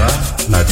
Será? Na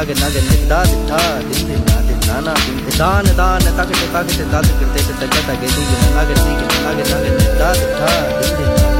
नग नग निंदा दिठा दिन दिन ना दिन नाना दिन दिन दान दान तकट तकट दाद करते तकट तगे तू नग नग नग नग निंदा दिठा दिन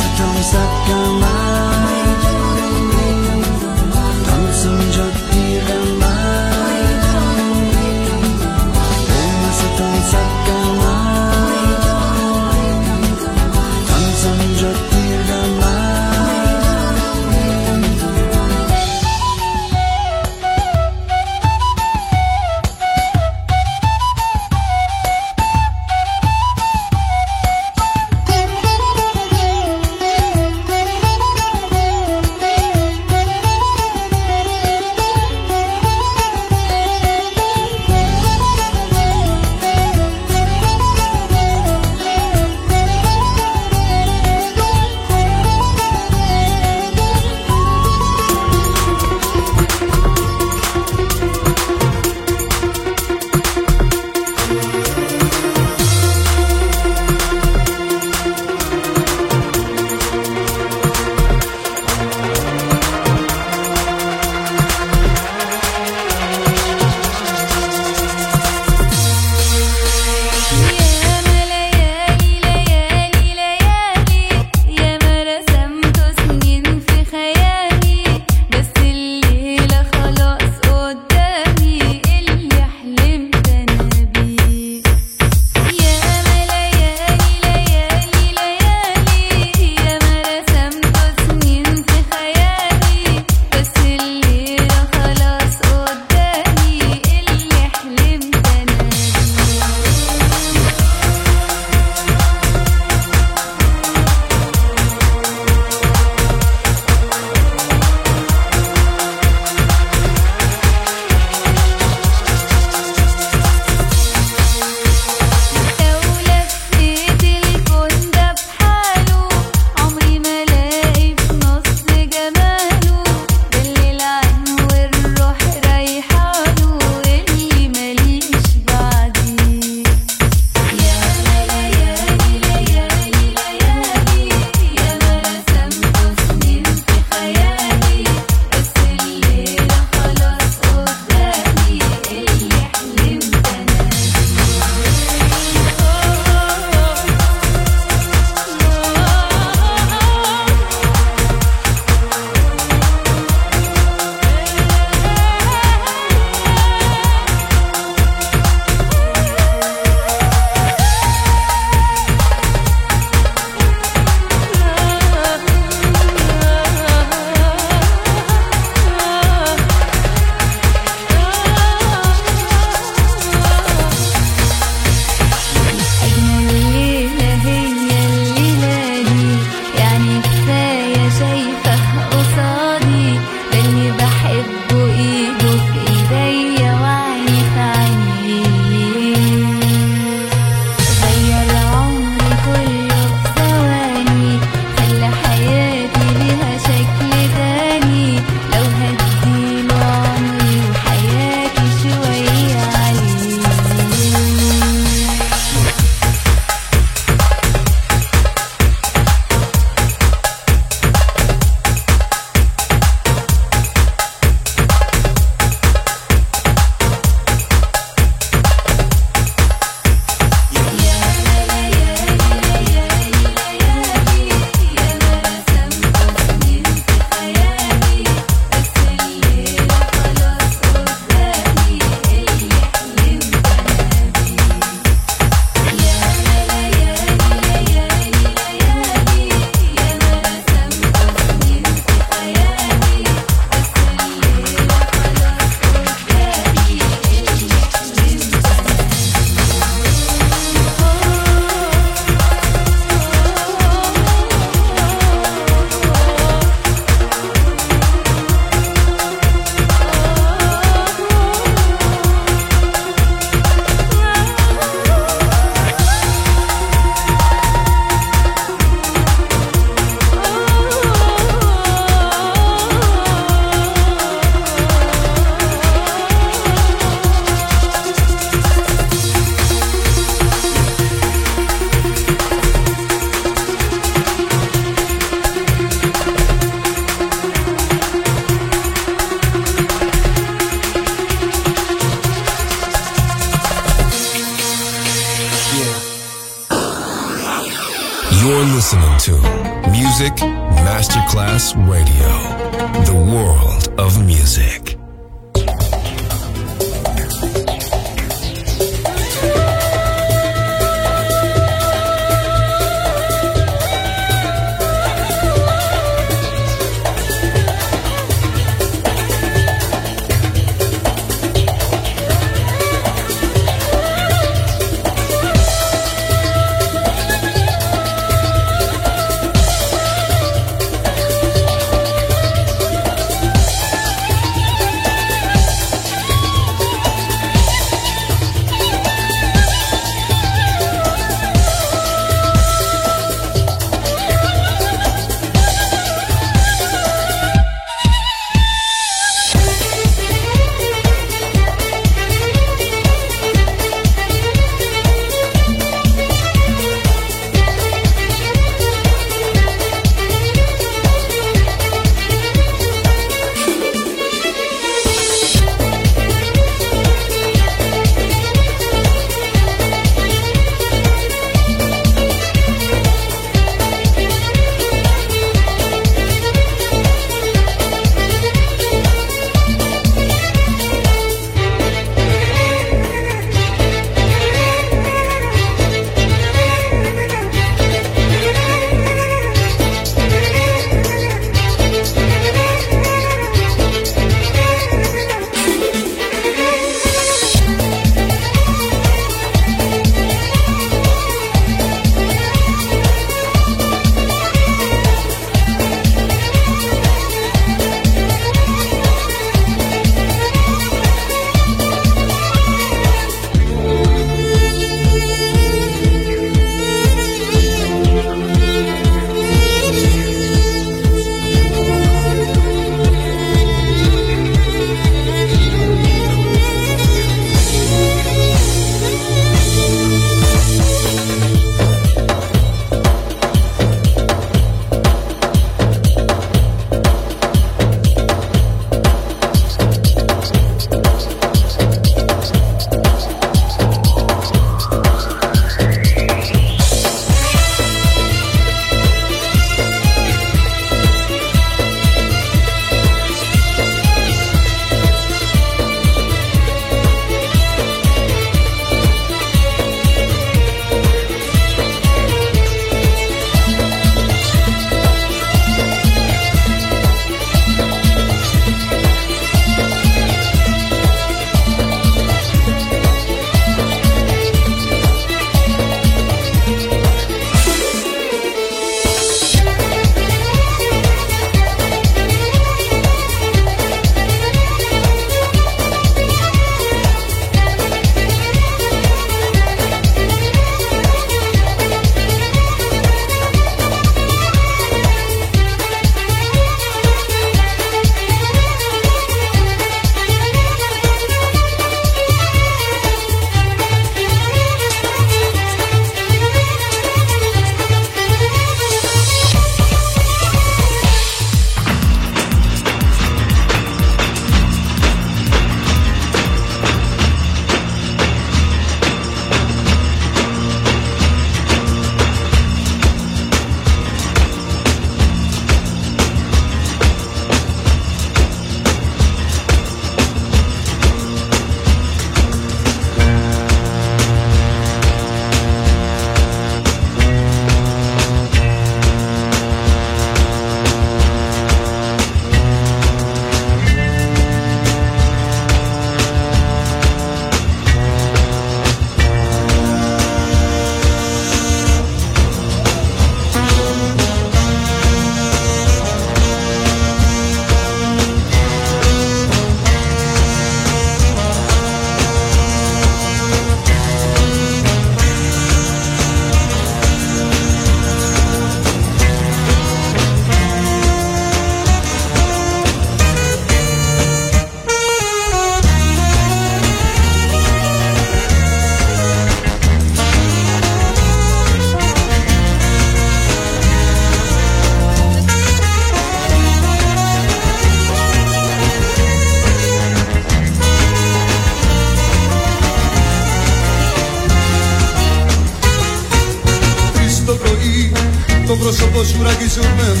şura gücümün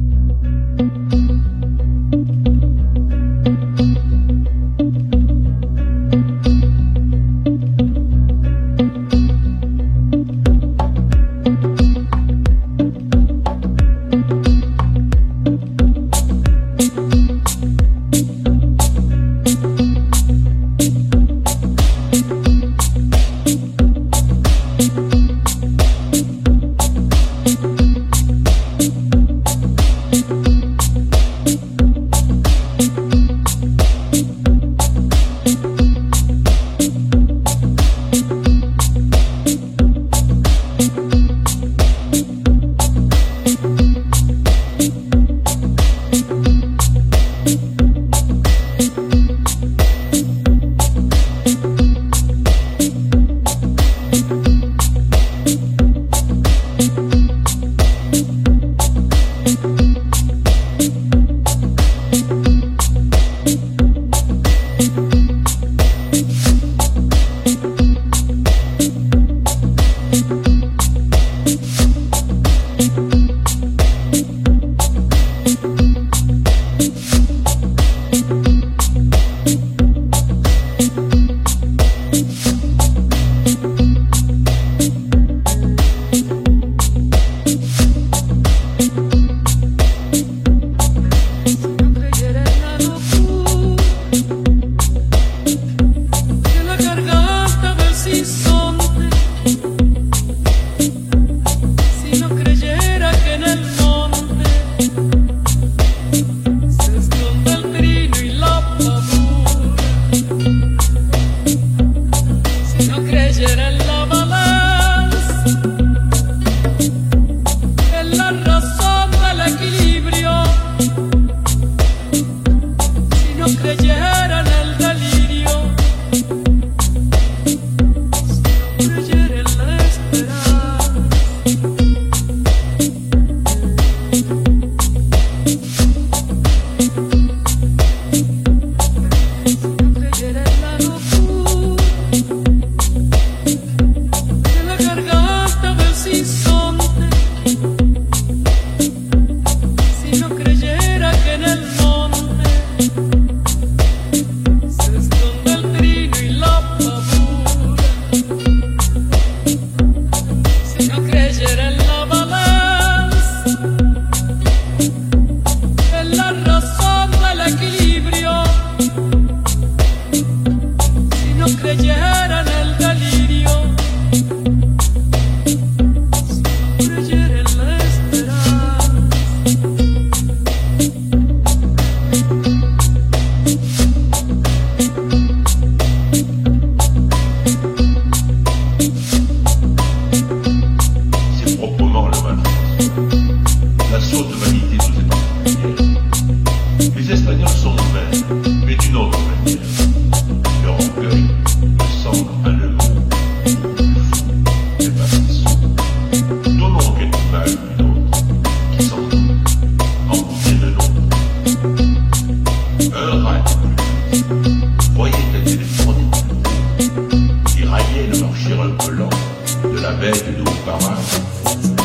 merveille de Louis Parrain,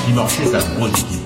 qui marchait à gros équipes.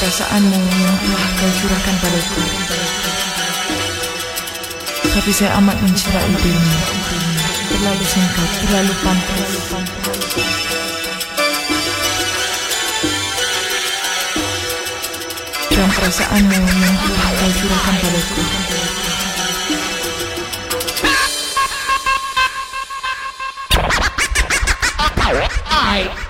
perasaanmu yang telah kau curahkan padaku. Tapi saya amat mencintai dirimu. Terlalu singkat, terlalu pantas. Dan perasaanmu yang telah kau curahkan padaku. Bye.